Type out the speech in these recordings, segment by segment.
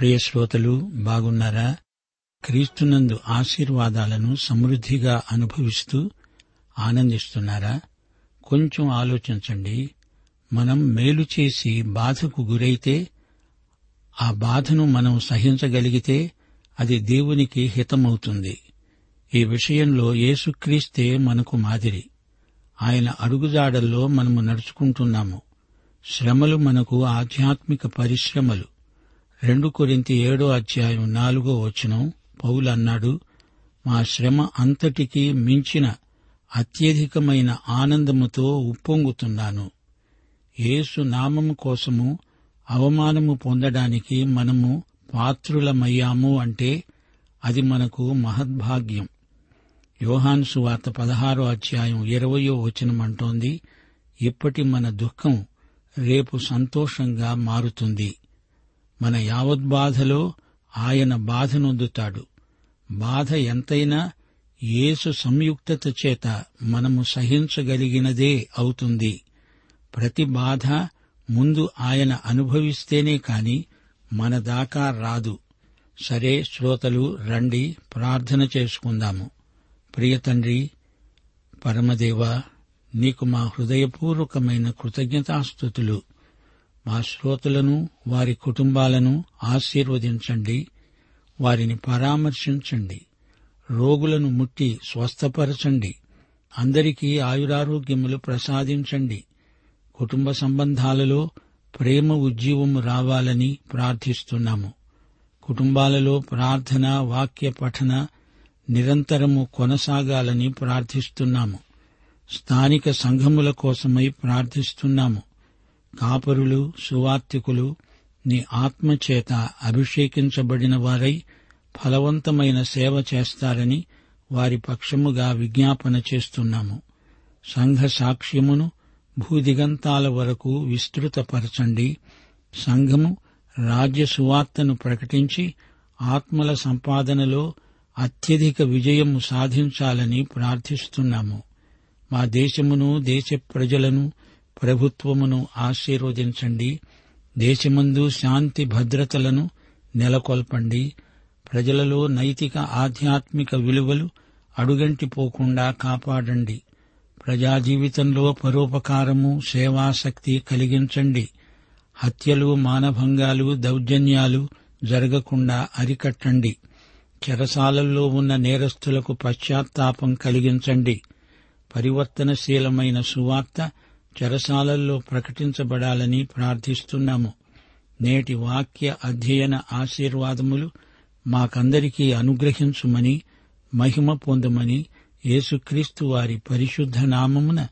ప్రియ శ్రోతలు బాగున్నారా? క్రీస్తునందు ఆశీర్వాదాలను సమృద్ధిగా అనుభవిస్తూ ఆనందిస్తున్నారా? కొంచెం ఆలోచించండి. మనం మేలు చేసి బాధకు గురైతే ఆ బాధను మనం సహించగలిగితే అది దేవునికి హితమవుతుంది. ఈ విషయంలో యేసుక్రీస్తే మనకు మాదిరి. ఆయన అడుగుజాడల్లో మనము నడుచుకుంటున్నాము. శ్రమలు మనకు ఆధ్యాత్మిక పరిశ్రమలు. రెండు కొరింతి ఏడో అధ్యాయం నాలుగో వచనం పౌలు అన్నాడు మా శ్రమ అంతటికీ మించిన అత్యధికమైన ఆనందముతో ఉప్పొంగుతున్నాను. యేసు నామము కోసము అవమానము పొందడానికి మనము పాత్రులమయ్యాము అంటే అది మనకు మహద్భాగ్యం. యోహాన్సు సువార్త పదహారో అధ్యాయం ఇరవయో వచనం అంటోంది ఇప్పటి మన దుఃఖం రేపు సంతోషంగా మారుతుంది. మన యావద్బాధలో ఆయన బాధనొందుతాడు బాధ ఎంతైనా యేసు సంయుక్తత చేత మనము సహించగలిగినదే అవుతుంది. ప్రతి బాధ ముందు ఆయన అనుభవిస్తేనే కాని మన దాకా రాదు. సరే శ్రోతలు రండి ప్రార్థన చేసుకుందాము. ప్రియతండ్రి పరమదేవ నీకు మా హృదయపూర్వకమైన కృతజ్ఞతాస్థుతులు మా శ్రోతలను వారి కుటుంబాలను ఆశీర్వదించండి. వారిని పరామర్శించండి. రోగులను ముట్టి స్వస్థపరచండి. అందరికీ ఆయురారోగ్యములు ప్రసాదించండి. కుటుంబ సంబంధాలలో ప్రేమ ఉజ్జీవము రావాలని ప్రార్థిస్తున్నాము. కుటుంబాలలో ప్రార్థన వాక్య పఠన నిరంతరము కొనసాగాలని ప్రార్థిస్తున్నాము. స్థానిక సంఘముల కోసమై ప్రార్థిస్తున్నాము. కాపరులు సువార్తికులు నీ ఆత్మచేత అభిషేకించబడిన వారై ఫలవంతమైన సేవ చేస్తారని వారి పక్షముగా విజ్ఞాపన చేస్తున్నాము. సంఘ సాక్ష్యమును భూదిగంతాల వరకు విస్తృతపరచండి. సంఘము రాజ్య సువార్తను ప్రకటించి ఆత్మల సంపాదనలో అత్యధిక విజయము సాధించాలని ప్రార్థిస్తున్నాము. మా దేశమును దేశ ప్రజలను ప్రభుత్వమును ఆశీర్వదించండి. దేశమందు శాంతి భద్రతలను నెలకొల్పండి. ప్రజలలో నైతిక ఆధ్యాత్మిక విలువలు అడుగంటిపోకుండా కాపాడండి. ప్రజా జీవితంలో పరోపకారము సేవాశక్తి కలిగించండి. హత్యలు మానభంగాలు దౌర్జన్యాలు జరగకుండా అరికట్టండి. చెరసాలల్లో ఉన్న నేరస్తులకు పశ్చాత్తాపం కలిగించండి. పరివర్తనశీలమైన సువార్త చెరసాలల్లో ప్రకటించబడాలని ప్రార్థిస్తున్నాము. నేటి వాక్య అధ్యయన ఆశీర్వాదములు మాకందరికీ అనుగ్రహించుమని మహిమ పొందమని యేసుక్రీస్తు వారి పరిశుద్ధ నామమున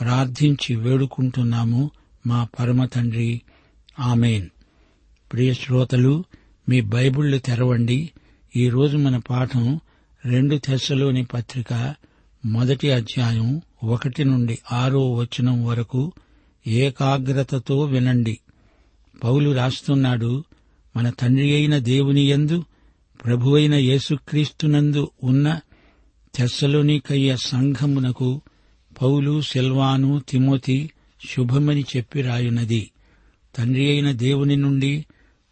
ప్రార్థించి వేడుకుంటున్నాము మా పరమ తండ్రి. ఆమెన్. ప్రియ శ్రోతలు మీ బైబిళ్ళు తెరవండి. ఈరోజు మన పాఠం రెండు తెశలోని పత్రిక మొదటి అధ్యాయం ఒకటి నుండి ఆరో వచనం వరకు ఏకాగ్రతతో వినండి. పౌలు రాస్తున్నాడు మన తండ్రి అయిన దేవుని యందు ప్రభువైన యేసుక్రీస్తునందు ఉన్న తెస్సలోనికయ్య సంఘమునకు పౌలు సిల్వాను తిమోతి శుభమని చెప్పి రాయునది తండ్రి అయిన దేవుని నుండి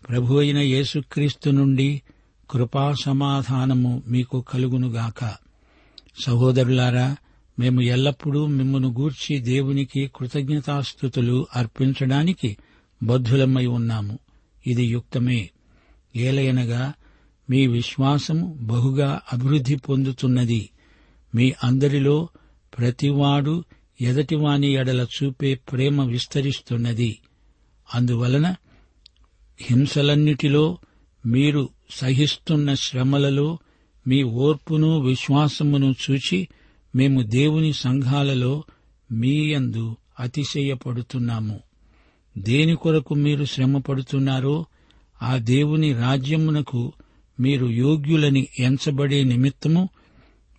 ప్రభు అయిన యేసుక్రీస్తు నుండి కృపా సమాధానము మీకు కలుగునుగాక. సహోదరులారా మేము ఎల్లప్పుడూ మిమ్మను గూర్చి దేవునికి కృతజ్ఞతాస్థుతులు అర్పించడానికి బద్ధులమై ఉన్నాము. ఇది యుక్తమే. ఏలయనగా మీ విశ్వాసము బహుగా అభివృద్ధి పొందుతున్నది. మీ అందరిలో ప్రతివాడు ఎదటివాని ఎడల చూపే ప్రేమ విస్తరిస్తున్నది. అందువలన హింసలన్నిటిలో మీరు సహిస్తున్న శ్రమలలో మీ ఓర్పును విశ్వాసమును చూచి మేము దేవుని సంఘాలలో మీయందు అతిశయపడుతున్నాము. దేని కొరకు మీరు శ్రమపడుతున్నారో ఆ దేవుని రాజ్యమునకు మీరు యోగ్యులని ఎంచబడే నిమిత్తము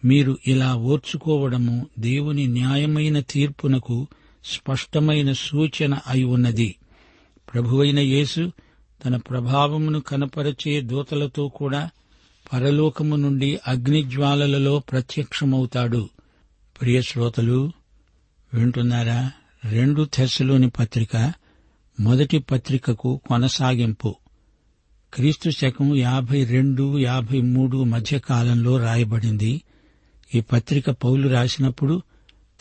మీరు ఇలా ఓర్చుకోవడము దేవుని న్యాయమైన తీర్పునకు స్పష్టమైన సూచన అయి ఉన్నది. ప్రభువైన యేసు తన ప్రభావమును కనపరచే దూతలతో కూడా పరలోకము నుండి అగ్నిజ్వాలలలో ప్రత్యక్షమవుతాడు. ప్రియశ్రోతలు వింటున్నారా? రెండు తెస్సలోని పత్రిక మొదటి పత్రికకు కొనసాగింపు. క్రీస్తు శకం యాభై రెండు యాభై మూడు మధ్య కాలంలో రాయబడింది. ఈ పత్రిక పౌలు రాసినప్పుడు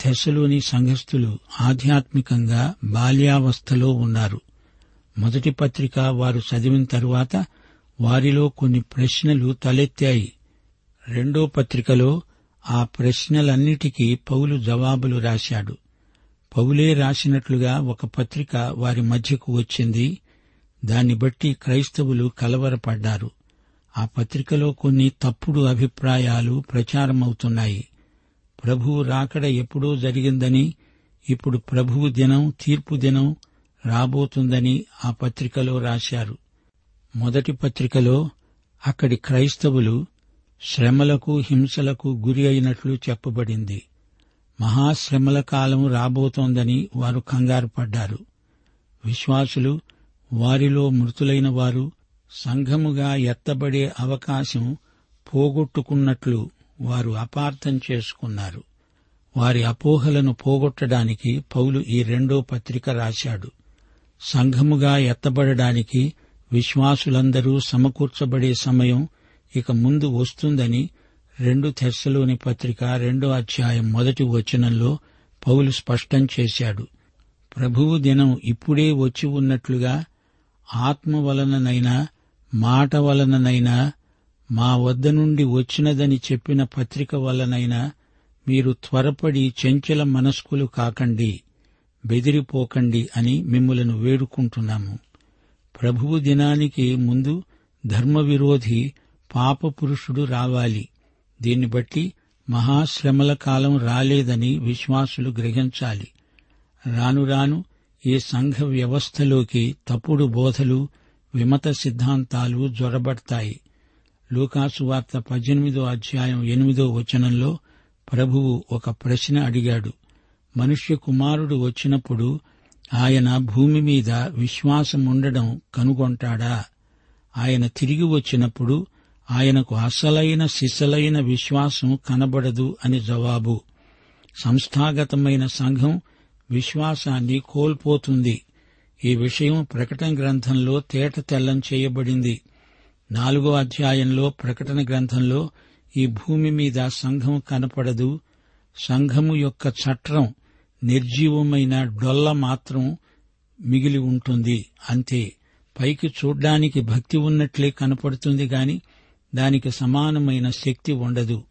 తెస్సలోని సంఘస్థులు ఆధ్యాత్మికంగా బాల్యావస్థలో ఉన్నారు. మొదటి పత్రిక వారు చదివిన తరువాత వారిలో కొన్ని ప్రశ్నలు తలెత్తాయి. రెండో పత్రికలో ఆ ప్రశ్నలన్నిటికీ పౌలు జవాబులు రాశాడు. పౌలే రాసినట్లుగా ఒక పత్రిక వారి మధ్యకు వచ్చింది. దాన్ని బట్టి క్రైస్తవులు కలవరపడ్డారు. ఆ పత్రికలో కొన్ని తప్పుడు అభిప్రాయాలు ప్రచారమవుతున్నాయి. ప్రభువు రాకడ ఎప్పుడో జరిగిందని ఇప్పుడు ప్రభువు దినం తీర్పు దినం రాబోతుందని ఆ పత్రికలో రాశారు. మొదటి పత్రికలో అక్కడి క్రైస్తవులు శ్రమలకు హింసలకు గురి అయినట్లు చెప్పబడింది. మహాశ్రమల కాలం రాబోతోందని వారు కంగారు పడ్డారు. విశ్వాసులు వారిలో మృతులైన వారు సంఘముగా ఎత్తబడే అవకాశం పోగొట్టుకున్నట్లు వారు అపార్థం చేసుకున్నారు. వారి అపోహలను పోగొట్టడానికి పౌలు ఈ రెండో పత్రిక రాశాడు. సంఘముగా ఎత్తబడడానికి విశ్వాసులందరూ సమకూర్చబడే సమయం ఇక ముందు వస్తుందని రెండు తెర్సలోని పత్రిక రెండో అధ్యాయం మొదటి వచనంలో పౌలు స్పష్టం చేశాడు. ప్రభువు దినం ఇప్పుడే వచ్చి ఉన్నట్లుగా ఆత్మ వలననైనా మాట వలననైనా మా వద్ద నుండి వచ్చినదని చెప్పిన పత్రిక వలనైనా మీరు త్వరపడి చెంచల మనస్కులు కాకండి బెదిరిపోకండి అని మిమ్మలను వేడుకుంటున్నాము. ప్రభువు దినానికి ముందు ధర్మవిరోధి పాపపురుషుడు రావాలి. దీన్ని బట్టి మహాశ్రమల కాలం రాలేదని విశ్వాసులు గ్రహించాలి. రాను రాను ఈ సంఘ వ్యవస్థలోకి తప్పుడు బోధలు విమత సిద్ధాంతాలు జ్వరబడతాయి లూకాసు వార్త పద్దెనిమిదో అధ్యాయం ఎనిమిదో వచనంలో ప్రభువు ఒక ప్రశ్న అడిగాడు. మనుష్య కుమారుడు వచ్చినప్పుడు ఆయన భూమి మీద విశ్వాసం ఉండడం కనుగొంటాడా? ఆయన తిరిగి వచ్చినప్పుడు ఆయనకు అసలైన సిసలైన విశ్వాసం కనబడదు అని జవాబు. సంస్థాగతమైన సంఘం విశ్వాసాన్ని కోల్పోతుంది. ఈ విషయం ప్రకటన గ్రంథంలో తేట తెల్లం చేయబడింది. నాలుగో అధ్యాయంలో ప్రకటన గ్రంథంలో ఈ భూమి మీద సంఘం కనపడదు. సంఘము యొక్క చట్రం నిర్జీవమైన డొల్ల మాత్రం మిగిలి ఉంటుంది. అంతే. పైకి చూడ్డానికి భక్తి ఉన్నట్లే కనపడుతుంది గాని దానికి సమానమైన శక్తి ఉండదు.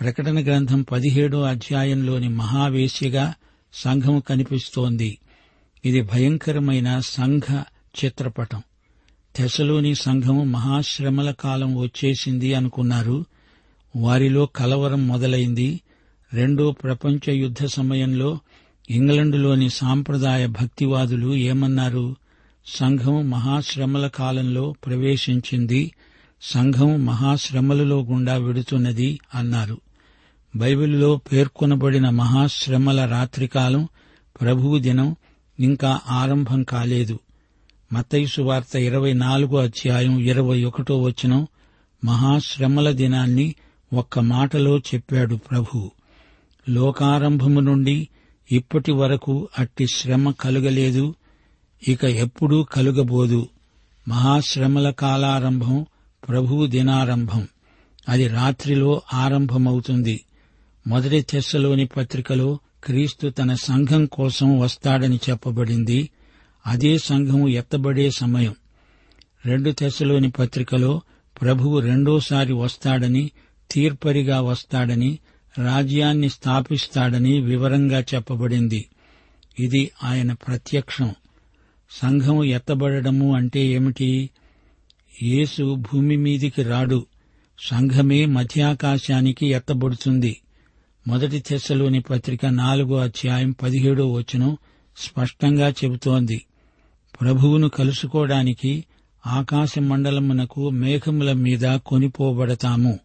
ప్రకటన గ్రంథం పదిహేడో అధ్యాయంలోని మహావేశ్యగా సంఘం కనిపిస్తోంది. ఇది భయంకరమైన సంఘ చిత్రపటం. తెశలోని సంఘం మహాశ్రమల కాలం వచ్చేసింది అనుకున్నారు. వారిలో కలవరం మొదలైంది. రెండో ప్రపంచ యుద్ధ సమయంలో ఇంగ్లండులోని సాంప్రదాయ భక్తివాదులు ఏమన్నారు? సంఘం మహాశ్రమల కాలంలో ప్రవేశించింది సంఘం మహాశ్రమలలో గుండా వెడుతున్నది అన్నారు. బైబిల్లో పేర్కొనబడిన మహాశ్రమల రాత్రికాలం ప్రభువు దినం ఇంకా ఆరంభం కాలేదు. మతయుసు వార్త ఇరవై నాలుగో అధ్యాయం ఇరవై ఒకటో వచనం మహాశ్రమల దినాన్ని ఒక్క మాటలో చెప్పాడు ప్రభు. లోకారంభము నుండి ఇప్పటి వరకు అట్టి శ్రమ కలుగలేదు. ఇక ఎప్పుడూ కలుగబోదు. మహాశ్రమల కాలారంభం ప్రభువు దినారంభం. అది రాత్రిలో ఆరంభమవుతుంది. మొదటి తెస్సలోని పత్రికలో క్రీస్తు తన సంఘం కోసం వస్తాడని చెప్పబడింది. అదే సంఘం ఎత్తబడే సమయం. రెండు తెస్సలోని పత్రికలో ప్రభువు రెండోసారి వస్తాడని తీర్పరిగా వస్తాడని రాజ్యాన్ని స్థాపిస్తాడని వివరంగా చెప్పబడింది. ఇది ఆయన ప్రత్యక్షం. సంఘం ఎత్తబడము అంటే ఏమిటి? యేసు భూమి మీదికి రాడు. సంఘమే మధ్యాకాశానికి ఎత్తబడుతుంది. మొదటి తెశలోని పత్రిక నాలుగో అధ్యాయం పదిహేడో వచనం స్పష్టంగా చెబుతోంది. ప్రభువును కలుసుకోవడానికి ఆకాశ మండలమునకు మేఘముల మీద కొనిపోబడతాము.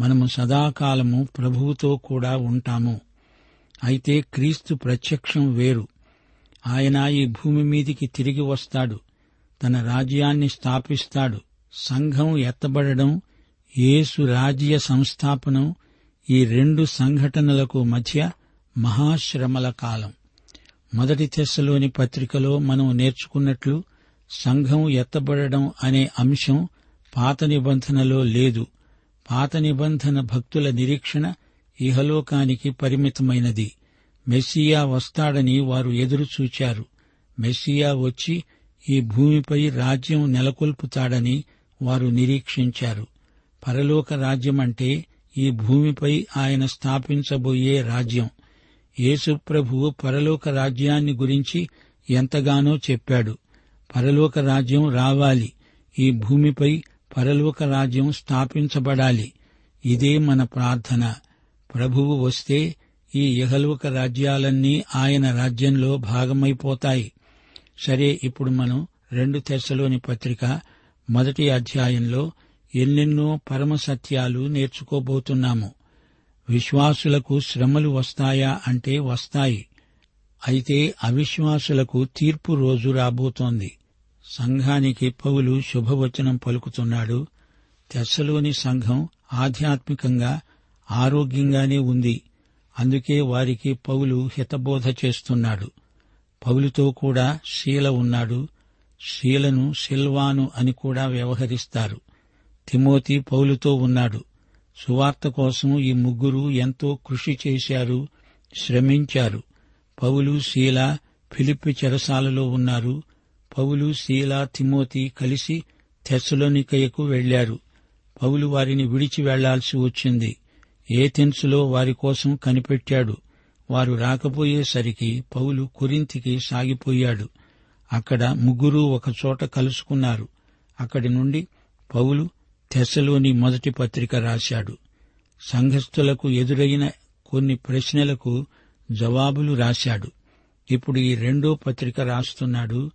మనము సదాకాలము ప్రభువుతో కూడా ఉంటాము. అయితే క్రీస్తు ప్రత్యక్షం వేరు. ఆయన ఈ భూమి మీదికి తిరిగి వస్తాడు. తన రాజ్యాన్ని స్థాపిస్తాడు. సంఘం ఎత్తబడడం యేసు రాజ్య సంస్థాపనం ఈ రెండు సంఘటనలకు మధ్య మహాశ్రమల కాలం. మొదటి తెశలోని పత్రికలో మనం నేర్చుకున్నట్లు సంఘం ఎత్తబడడం అనే అంశం పాత నిబంధనలో లేదు. పాత నిబంధన భక్తుల నిరీక్షణ ఇహలోకానికి పరిమితమైనది. మెస్సియా వస్తాడని వారు ఎదురుచూచారు. మెస్సియా వచ్చి ఈ భూమిపై రాజ్యం నెలకొల్పుతాడని వారు నిరీక్షించారు. పరలోక రాజ్యం అంటే ఈ భూమిపై ఆయన స్థాపించబోయే రాజ్యం. యేసుప్రభు పరలోక రాజ్యాన్ని గురించి ఎంతగానో చెప్పాడు. పరలోక రాజ్యం రావాలి. ఈ భూమిపై పరలోక రాజ్యం స్థాపించబడాలి. ఇదే మన ప్రార్థన. ప్రభువు వస్తే ఈ ఇహలోక రాజ్యాలన్నీ ఆయన రాజ్యంలో భాగమైపోతాయి. సరే ఇప్పుడు మనం రెండు తెశలోని పత్రిక మొదటి అధ్యాయంలో ఎన్నెన్నో పరమ సత్యాలు నేర్చుకోబోతున్నాము. విశ్వాసులకు శ్రమలు వస్తాయా అంటే వస్తాయి. అయితే అవిశ్వాసులకు తీర్పు రోజు రాబోతోంది. సంఘానికి పౌలు శుభవచనం పలుకుతున్నాడు. తెస్సలోని సంఘం ఆధ్యాత్మికంగా ఆరోగ్యంగానే ఉంది. అందుకే వారికి పౌలు హితబోధ చేస్తున్నాడు. పౌలుతో కూడా శీల ఉన్నాడు. శీలను సిల్వాను అని కూడా వ్యవహరిస్తారు. తిమోతి పౌలుతో ఉన్నాడు. సువార్త కోసం ఈ ముగ్గురు ఎంతో కృషి చేశారు శ్రమించారు. పౌలు శీల ఫిలిప్పి చెరసాలలో ఉన్నారు. పౌలు శీల తిమోతి కలిసి తెస్సులోనికయ్యకు వెళ్ళారు పౌలు వారిని విడిచి వెళ్ళాల్సి వచ్చింది. ఏథెన్సులో వారి కోసం కనిపెట్టాడు. వారు రాకపోయేసరికి పౌలు కొరింతికి సాగిపోయాడు. అక్కడ ముగ్గురు ఒకచోట కలుసుకున్నారు. అక్కడి నుండి పౌలు తెస్సలోని మొదటి పత్రిక రాశాడు. సంఘస్థులకు ఎదురైన కొన్ని ప్రశ్నలకు జవాబులు రాశాడు. ఇప్పుడు ఈ రెండో పత్రిక రాస్తున్నాడు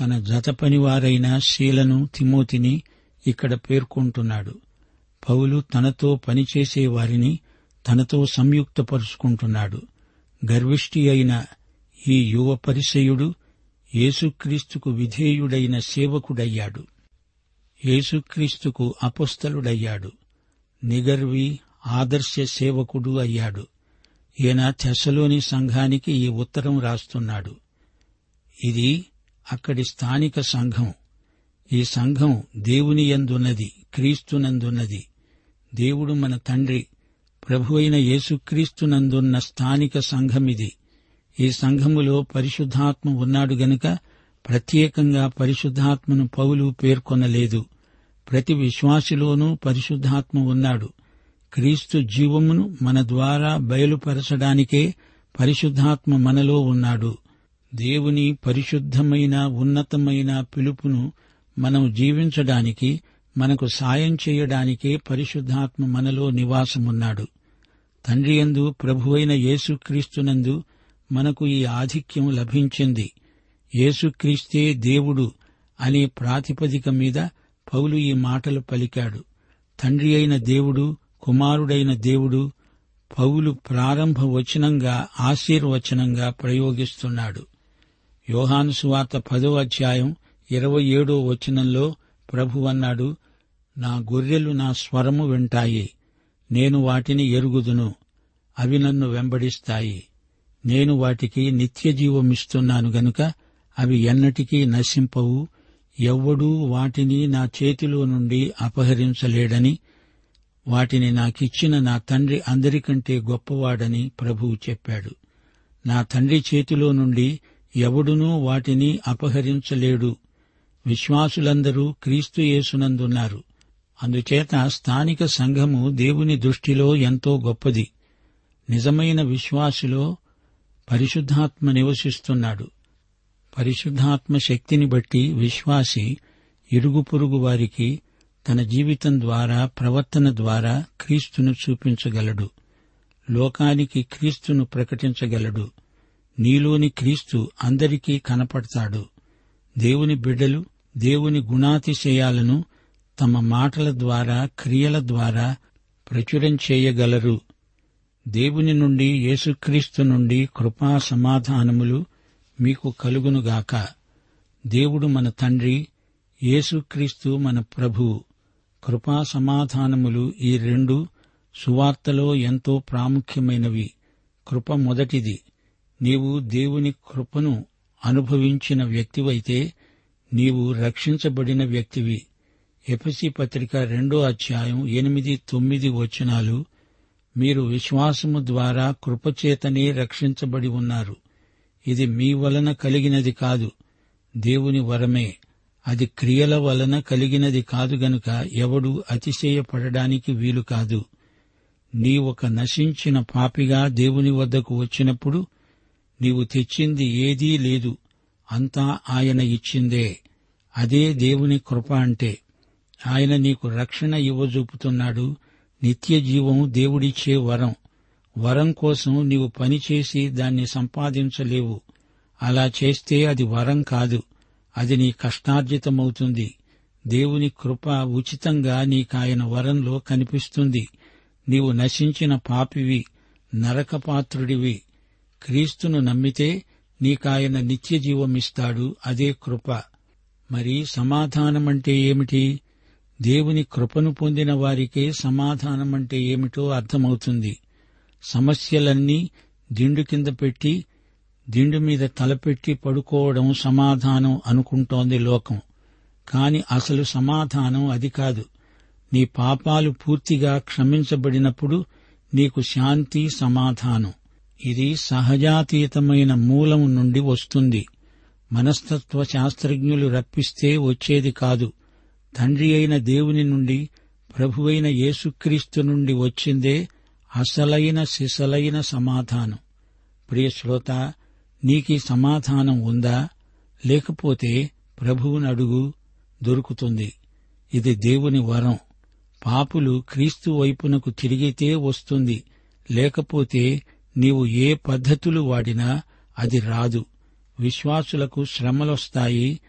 తన జత పనివారైన శీలను తిమోతిని ఇక్కడ పేర్కొంటున్నాడు. పౌలు తనతో పనిచేసే వారిని తనతో సంయుక్తపరుచుకుంటున్నాడు. గర్విష్టి అయిన ఈ యువ పరిసయుడు యేసుక్రీస్తుకు విధేయుడైన సేవకుడయ్యాడు. యేసుక్రీస్తుకు అపుస్తలుడయ్యాడు. నిగర్వి ఆదర్శ సేవకుడు అయ్యాడు. ఈయన తెసలోని సంఘానికి ఈ ఉత్తరం రాస్తున్నాడు. ఇది అక్కడి స్థానిక సంఘం. ఈ సంఘం దేవుని యందున్నది క్రీస్తునందున్నది. దేవుడు మన తండ్రి ప్రభు అయిన యేసుక్రీస్తునందున్న స్థానిక సంఘమిది. ఈ సంఘములో పరిశుద్ధాత్మ ఉన్నాడు గనుక ప్రత్యేకంగా పరిశుద్ధాత్మను పౌలు పేర్కొనలేదు. ప్రతి విశ్వాసిలోనూ పరిశుద్ధాత్మ ఉన్నాడు. క్రీస్తు జీవమును మన ద్వారా బయలుపరచడానికే పరిశుద్ధాత్మ మనలో ఉన్నాడు. దేవుని పరిశుద్ధమైన ఉన్నతమైన పిలుపును మనం జీవించడానికి మనకు సాయం చేయడానికే పరిశుద్ధాత్మ మనలో నివాసమున్నాడు. తండ్రియందు ప్రభువైన యేసుక్రీస్తునందు మనకు ఈ ఆధిక్యం లభించింది. యేసుక్రీస్తే దేవుడు అనే ప్రాతిపదిక మీద పౌలు ఈ మాటలు పలికాడు. తండ్రి అయిన దేవుడు కుమారుడైన దేవుడు పౌలు ప్రారంభ వచనంగా ఆశీర్వచనంగా ప్రయోగిస్తున్నాడు. యోహాను సువార్త పదో అధ్యాయం ఇరవై ఏడో వచనంలో ప్రభు అన్నాడు నా గొర్రెలు నా స్వరము వింటాయి నేను వాటిని ఎరుగుదును అవి నన్ను వెంబడిస్తాయి. నేను వాటికి నిత్య జీవమిస్తున్నాను గనుక అవి ఎన్నటికీ నశింపవు ఎవ్వడూ వాటిని నా చేతిలో నుండి అపహరించలేడని వాటిని నాకిచ్చిన నా తండ్రి అందరికంటే గొప్పవాడని ప్రభువు చెప్పాడు. నా తండ్రి చేతిలో నుండి ఎవడునూ వాటిని అపహరించలేడు. విశ్వాసులందరూ క్రీస్తు యేసునందున్నారు. అందుచేత స్థానిక సంఘము దేవుని దృష్టిలో ఎంతో గొప్పది. నిజమైన విశ్వాసులో పరిశుద్ధాత్మ నివసిస్తున్నాడు. పరిశుద్ధాత్మ శక్తిని బట్టి విశ్వాసి ఇరుగు పొరుగు వారికి తన జీవితం ద్వారా ప్రవర్తన ద్వారా క్రీస్తును చూపించగలడు. లోకానికి క్రీస్తును ప్రకటించగలడు. నీలోని క్రీస్తు అందరికీ కనపడతాడు. దేవుని బిడ్డలు దేవుని గుణాతిశయాలను తమ మాటల ద్వారా క్రియల ద్వారా ప్రచురం చేయగలరు. దేవుని నుండి యేసుక్రీస్తు నుండి కృపా సమాధానములు మీకు కలుగునుగాక. దేవుడు మన తండ్రి యేసుక్రీస్తు మన ప్రభువు కృపా సమాధానములు ఈ రెండు సువార్తలో ఎంతో ప్రాముఖ్యమైనవి. కృప మొదటిది. నీవు దేవుని కృపను అనుభవించిన వ్యక్తివైతే నీవు రక్షించబడిన వ్యక్తివి. ఎఫసి పత్రిక రెండో అధ్యాయం ఎనిమిది తొమ్మిది వచనాలు మీరు విశ్వాసము ద్వారా కృపచేతనే రక్షించబడి ఉన్నారు. ఇది మీ వలన కలిగినది కాదు. దేవుని వరమే. అది క్రియల వలన కలిగినది కాదు గనుక ఎవడు అతిశయపడడానికి వీలు కాదు. నీ ఒక నశించిన పాపిగా దేవుని వద్దకు వచ్చినప్పుడు నీవు తెచ్చింది ఏదీ లేదు. అంతా ఆయన ఇచ్చిందే. అదే దేవుని కృప అంటే ఆయన నీకు రక్షణ ఇవ్వజూపుతున్నాడు. నిత్య జీవం దేవుడిచ్చే వరం. వరం కోసం నీవు పనిచేసి దాన్ని సంపాదించలేవు. అలా చేస్తే అది వరం కాదు. అది నీ కష్టార్జితమవుతుంది. దేవుని కృప ఉచితంగా నీకాయన వరంలో కనిపిస్తుంది. నీవు నశించిన పాపివి నరకపాత్రుడివి. క్రీస్తును నమ్మితే నీకాయన నిత్య జీవమిస్తాడు అదే కృప. మరి సమాధానమంటే ఏమిటి? దేవుని కృపను పొందిన వారికే సమాధానమంటే ఏమిటో అర్థమవుతుంది. సమస్యలన్నీ దిండు కింద పెట్టి దిండు మీద తలపెట్టి పడుకోవడం సమాధానం అనుకుంటోంది లోకం. కాని అసలు సమాధానం అది కాదు. నీ పాపాలు పూర్తిగా క్షమించబడినప్పుడు నీకు శాంతి సమాధానం. ఇది సహజాతీతమైన మూలం నుండి వస్తుంది. మనస్తత్వ శాస్త్రజ్ఞులు రప్పిస్తే వచ్చేది కాదు. తండ్రి అయిన దేవుని నుండి ప్రభువైన యేసుక్రీస్తు నుండి వచ్చిందే అసలైన సిసలైన సమాధానం. ప్రియ శ్రోత నీకీ సమాధానం ఉందా? లేకపోతే ప్రభువుని అడుగు దొరుకుతుంది. ఇది దేవుని వరం. పాపులు క్రీస్తు వైపునకు తిరిగితే వస్తుంది. లేకపోతే నీవు ఏ పద్ధతులు వాడినా అది రాదు. విశ్వాసులకు శ్రమలొస్తాయి.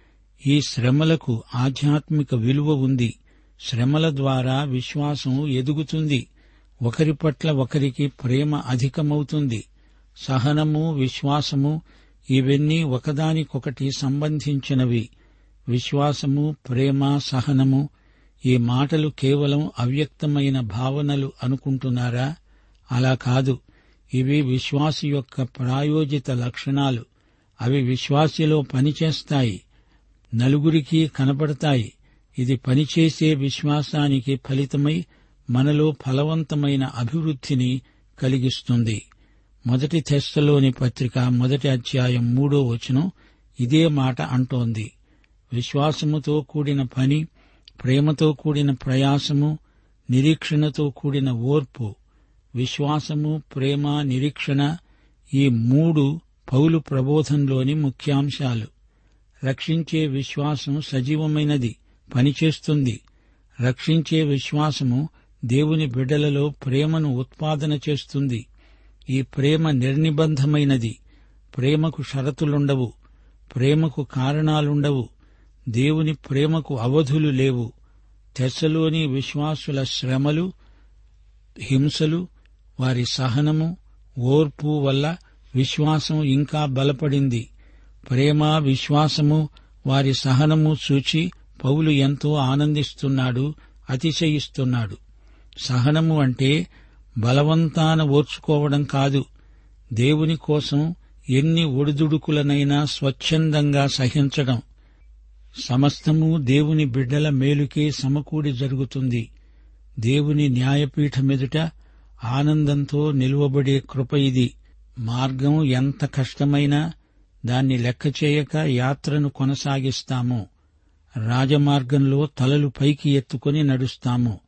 ఈ శ్రమలకు ఆధ్యాత్మిక విలువ ఉంది. శ్రమల ద్వారా విశ్వాసం ఎదుగుతుంది. ఒకరి పట్ల ఒకరికి ప్రేమ అధికమవుతుంది. సహనము విశ్వాసము ఇవన్నీ ఒకదానికొకటి సంబంధించినవి. విశ్వాసము ప్రేమ సహనము ఈ మాటలు కేవలం అవ్యక్తమైన భావనలు అనుకుంటున్నారా? అలా కాదు. ఇవి విశ్వాసి యొక్క ప్రాయోజిత లక్షణాలు. అవి విశ్వాసిలో పనిచేస్తాయి. నలుగురికి కనపడతాయి. ఇది పనిచేసే విశ్వాసానికి ఫలితమై మనలో ఫలవంతమైన అభివృద్ధిని కలిగిస్తుంది. మొదటి తెస్తలోని పత్రిక మొదటి అధ్యాయం మూడో వచనం ఇదే మాట అంటోంది. విశ్వాసముతో కూడిన పని ప్రేమతో కూడిన ప్రయాసము నిరీక్షణతో కూడిన ఓర్పు విశ్వాసము ప్రేమ నిరీక్షణ ఈ మూడు పౌలు ప్రబోధంలోని ముఖ్యాంశాలు. రక్షించే విశ్వాసం సజీవమైనది పనిచేస్తుంది. రక్షించే విశ్వాసము దేవుని బిడ్డలలో ప్రేమను ఉత్పాదన చేస్తుంది. ఈ ప్రేమ నిర్నిబంధమైనది. ప్రేమకు షరతులుండవు. ప్రేమకు కారణాలుండవు. దేవుని ప్రేమకు అవధులు లేవు. తెస్సలోని విశ్వాసుల శ్రమలు హింసలు వారి సహనము ఓర్పు వల్ల విశ్వాసం ఇంకా బలపడింది. ప్రేమ విశ్వాసము వారి సహనము చూచి పౌలు ఎంతో ఆనందిస్తున్నాడు అతిశయిస్తున్నాడు. సహనము అంటే బలవంతాన ఓర్చుకోవడం కాదు. దేవుని కోసం ఎన్ని ఒడిదుడుకులనైనా స్వచ్ఛందంగా సహించడం. సమస్తము దేవుని బిడ్డల మేలుకే సమకూడి జరుగుతుంది. దేవుని న్యాయపీఠమెదుట ఆనందంతో నిలువబడే కృప ఇది. మార్గం ఎంత కష్టమైనా దాన్ని లెక్క చేయక యాత్రను కొనసాగిస్తాము. రాజమార్గంలో తలలు పైకి ఎత్తుకుని నడుస్తాము.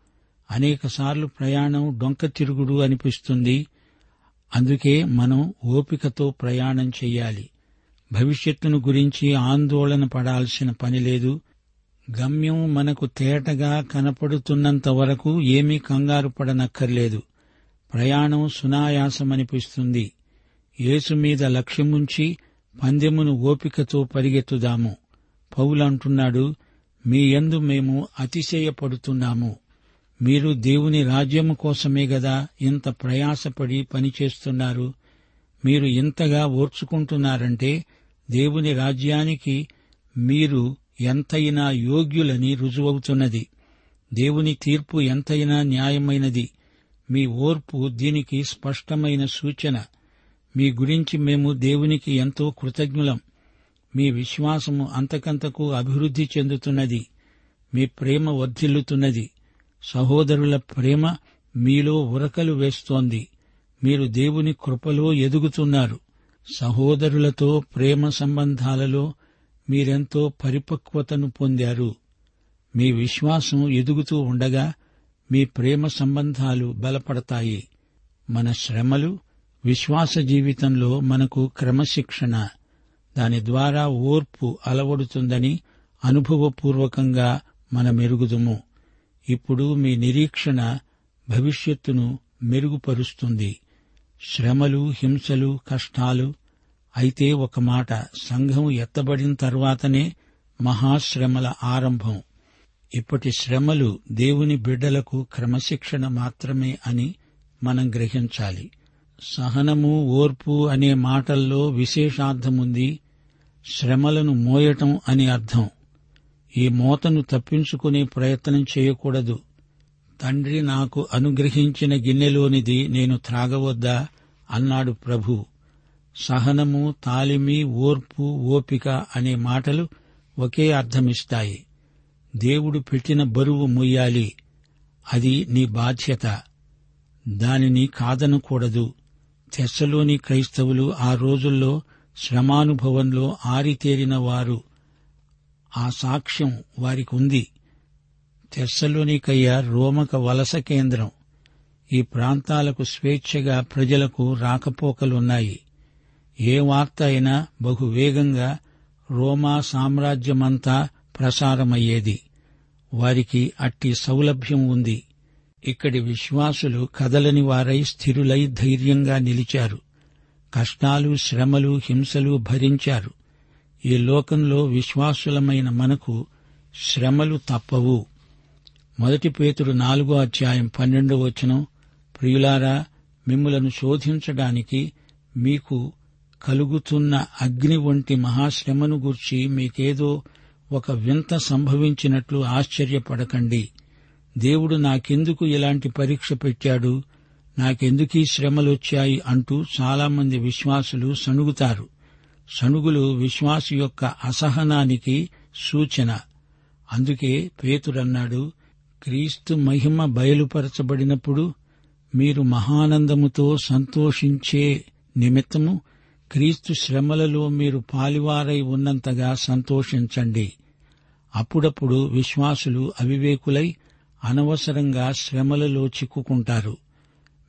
అనేకసార్లు ప్రయాణం డొంక తిరుగుడు అనిపిస్తుంది. అందుకే మనం ఓపికతో ప్రయాణం చెయ్యాలి భవిష్యత్తును గురించి ఆందోళన పడాల్సిన పని లేదు. గమ్యం మనకు తేటగా కనపడుతున్నంత వరకు ఏమీ కంగారు పడనక్కర్లేదు. ప్రయాణం సునాయాసమనిపిస్తుంది యేసుమీద లక్ష్యముంచి పందెమును ఓపికతో పరిగెత్తుదాము. పౌలంటున్నాడు మీ యందు మేము అతిశయపడుతున్నాము. మీరు దేవుని రాజ్యము కోసమే గదా ఇంత ప్రయాసపడి పనిచేస్తున్నారు. మీరు ఇంతగా ఓర్చుకుంటున్నారంటే దేవుని రాజ్యానికి మీరు ఎంతైనా యోగ్యులని రుజువవుతున్నది. దేవుని తీర్పు ఎంతైనా న్యాయమైనది. మీ ఓర్పు దీనికి స్పష్టమైన సూచన. మీ గురించి మేము దేవునికి ఎంతో కృతజ్ఞులం. మీ విశ్వాసము అంతకంతకు అభివృద్ధి చెందుతున్నది. మీ ప్రేమ వర్ధిల్లుతున్నది. సహోదరుల ప్రేమ మీలో ఉరకలు వేస్తోంది. మీరు దేవుని కృపలో ఎదుగుతున్నారు. సహోదరులతో ప్రేమ సంబంధాలలో మీరెంతో పరిపక్వతను పొందారు. మీ విశ్వాసం ఎదుగుతూ ఉండగా మీ ప్రేమ సంబంధాలు బలపడతాయి. మన శ్రమలు విశ్వాస జీవితంలో మనకు క్రమశిక్షణ. దాని ద్వారా ఓర్పు అలవడుతుందని అనుభవపూర్వకంగా మనమెరుగుదుము ఇప్పుడు మీ నిరీక్షణ భవిష్యత్తును మెరుగుపరుస్తుంది. శ్రమలు హింసలు కష్టాలు అయితే ఒక మాట సంఘం ఎత్తబడిన తర్వాతనే మహాశ్రమల ఆరంభం. ఇప్పటి శ్రమలు దేవుని బిడ్డలకు క్రమశిక్షణ మాత్రమే అని మనం గ్రహించాలి. సహనము ఓర్పు అనే మాటల్లో విశేషార్థముంది శ్రమలను మోయటం అని అర్థం. ఈ మోతను తప్పించుకునే ప్రయత్నం చేయకూడదు. తండ్రి నాకు అనుగ్రహించిన గిన్నెలోనిది నేను త్రాగవద్దా? అన్నాడు ప్రభు. సహనము తాలిమి ఓర్పు ఓపిక అనే మాటలు ఒకే అర్థమిస్తాయి. దేవుడు పెట్టిన బరువు మొయ్యాలి. అది నీ బాధ్యత. దానిని కాదనకూడదు. తెస్సలోని క్రైస్తవులు ఆ రోజుల్లో శ్రమానుభవంలో ఆరితేరిన వారు. ఆ సాక్ష్యం వారికి ఉంది తెస్సలోనికయ్య రోమక వలస కేంద్రం. ఈ ప్రాంతాలకు స్వేచ్ఛగా ప్రజలకు రాకపోకలున్నాయి. ఏ వార్త అయినా బహువేగంగా రోమా సామ్రాజ్యమంతా ప్రసారమయ్యేది. వారికి అట్టి సౌలభ్యం ఉంది. ఇక్కడి విశ్వాసులు కదలని వారై స్థిరులై ధైర్యంగా నిలిచారు. కష్టాలు శ్రమలు హింసలు భరించారు. ఈ లోకంలో విశ్వాసులమైన మనకు శ్రమలు తప్పవు. మొదటి పేతుడు నాలుగో అధ్యాయం పన్నెండో వచనం ప్రియులారా మిమ్ములను శోధించడానికి మీకు కలుగుతున్న అగ్ని వంటి మహాశ్రమను గూర్చి మీకేదో ఒక వింత సంభవించినట్లు ఆశ్చర్యపడకండి. దేవుడు నాకెందుకు ఇలాంటి పరీక్ష పెట్టాడు? నాకెందుకీ శ్రమలొచ్చాయి అంటూ చాలామంది విశ్వాసులు సణుగుతారు. సణుగులు విశ్వాసు యొక్క అసహనానికి సూచన. అందుకే పేతురన్నాడు క్రీస్తు మహిమ బయలుపరచబడినప్పుడు మీరు మహానందముతో సంతోషించే నిమిత్తము క్రీస్తు శ్రమలలో మీరు పాలివారై ఉన్నంతగా సంతోషించండి. అప్పుడప్పుడు విశ్వాసులు అవివేకులై అనవసరంగా శ్రమలలో చిక్కుకుంటారు.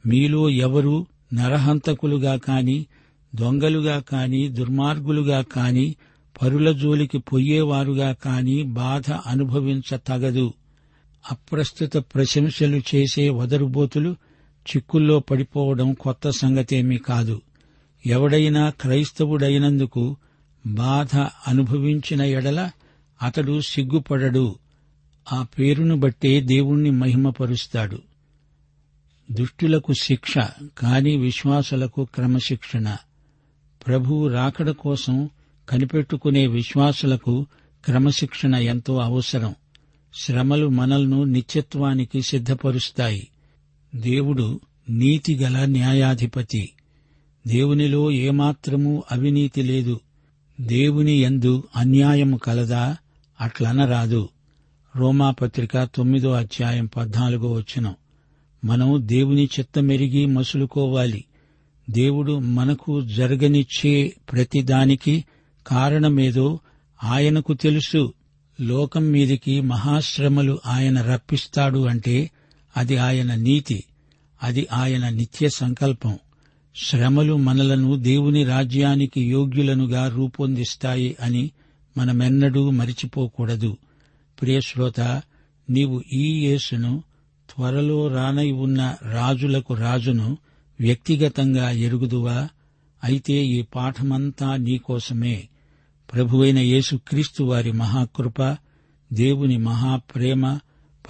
మీలో ఎవరు నరహంతకులుగా కాని దొంగలుగా కాని దుర్మార్గులుగా కాని పరుల జోలికి పొయ్యేవారుగా కాని బాధ అనుభవించ తగదు అప్రస్తుత ప్రశంసలు చేసే వదరుబోతులు చిక్కుల్లో పడిపోవడం కొత్త సంగతేమీ కాదు. ఎవడైనా క్రైస్తవుడైనందుకు బాధ అనుభవించిన ఎడల అతడు సిగ్గుపడడు. ఆ పేరును బట్టే దేవుణ్ణి మహిమపరుస్తాడు. దుష్టులకు శిక్ష కాని విశ్వాసులకు క్రమశిక్షణ. ప్రభువు రాకడ కోసం కనిపెట్టుకునే విశ్వాసులకు క్రమశిక్షణ ఎంతో అవసరం. శ్రమలు మనల్ను నిత్యత్వానికి సిద్ధపరుస్తాయి. దేవుడు నీతిగల న్యాయాధిపతి. దేవునిలో ఏమాత్రమూ అవినీతి లేదు. దేవుని ఎందు అన్యాయము కలదా? అట్లనరాదు. రోమాపత్రిక తొమ్మిదో అధ్యాయం పద్నాలుగో వచ్చిన మనం దేవుని చిత్తమెరిగి మసులుకోవాలి. దేవుడు మనకు జరగనిచ్చే ప్రతిదానికి కారణమేదో ఆయనకు తెలుసు. లోకం మీదికి మహాశ్రమలు ఆయన రప్పిస్తాడు అంటే అది ఆయన నీతి. అది ఆయన నిత్య సంకల్పం. శ్రమలు మనలను దేవుని రాజ్యానికి యోగ్యులనుగా రూపొందిస్తాయి అని మనమెన్నడూ మరిచిపోకూడదు. ప్రియశ్రోత నీవు ఈ యేసును త్వరలో రానై ఉన్న రాజులకు రాజును వ్యక్తిగతంగా ఎరుగుదువా? అయితే ఈ పాఠమంతా నీకోసమే ప్రభువైన యేసుక్రీస్తు వారి మహాకృప దేవుని మహాప్రేమ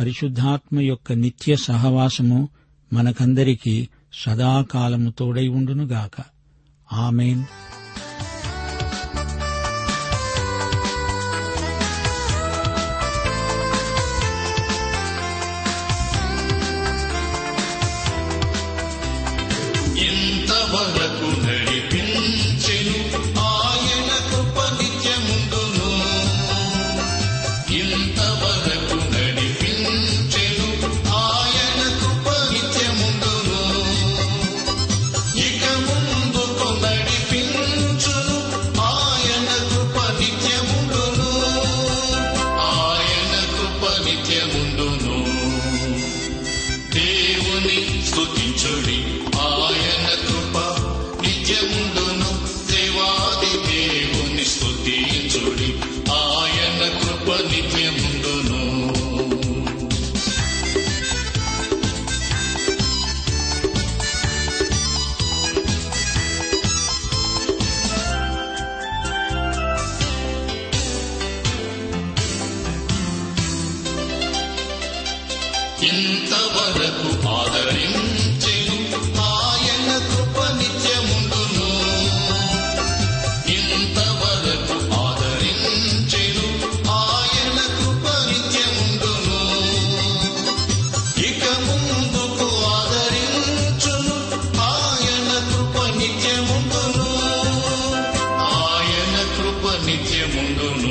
పరిశుద్ధాత్మ యొక్క నిత్య సహవాసము మనకందరికీ సదాకాలము తోడై ఉండునుగాక. ఆమెన్. కృప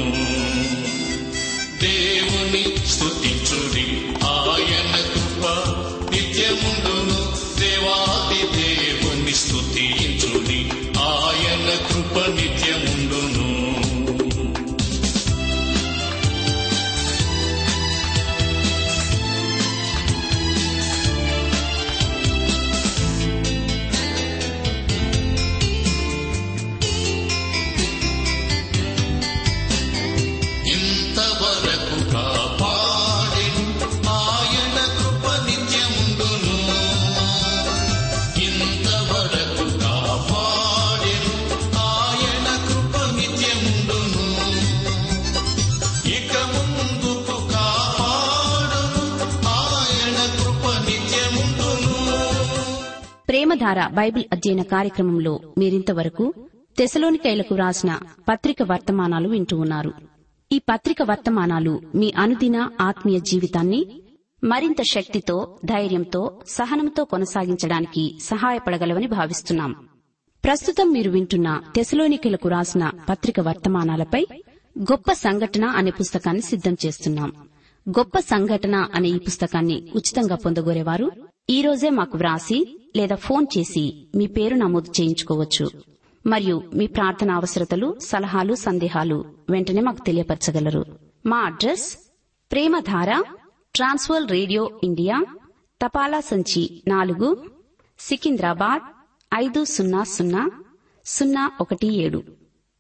ప్రేమధార బైబిల్ అధ్యయన కార్యక్రమంలో మీరింతవరకు తెసలోనికైలకు రాసిన పత్రిక వర్తమానాలు వింటూ ఉన్నారు. ఈ పత్రిక వర్తమానాలు మీ అనుదిన ఆత్మీయ జీవితాన్ని మరింత శక్తితో ధైర్యంతో సహనంతో కొనసాగించడానికి సహాయపడగలవని భావిస్తున్నాం. ప్రస్తుతం మీరు వింటున్న తెసలోనికలకు రాసిన పత్రిక వర్తమానాలపై గొప్ప సంఘటన అనే పుస్తకాన్ని సిద్ధం చేస్తున్నాం. గొప్ప సంఘటన అనే ఈ పుస్తకాన్ని ఉచితంగా పొందగోరేవారు ఈ రోజే మాకు వ్రాసి లేదా ఫోన్ చేసి మీ పేరు నమోదు చేయించుకోవచ్చు. మరియు మీ ప్రార్థన అవసరతలు సలహాలు సందేహాలు వెంటనే మాకు తెలియపరచగలరు. మా address Premadhara Trans World radio India తపాలా సంచి నాలుగు సికింద్రాబాద్ ఐదు సున్నా సున్నా సున్నా ఒకటి ఏడు.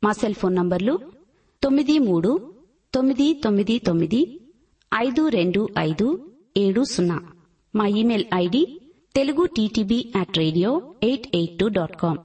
మా సెల్ ఫోన్ నంబర్లు తొమ్మిది మూడు తొమ్మిది తొమ్మిది తొమ్మిది ఐదు రెండు ఐదు ఏడు సున్నా. మా email ID Telugu TTB at radio eight eight two dot com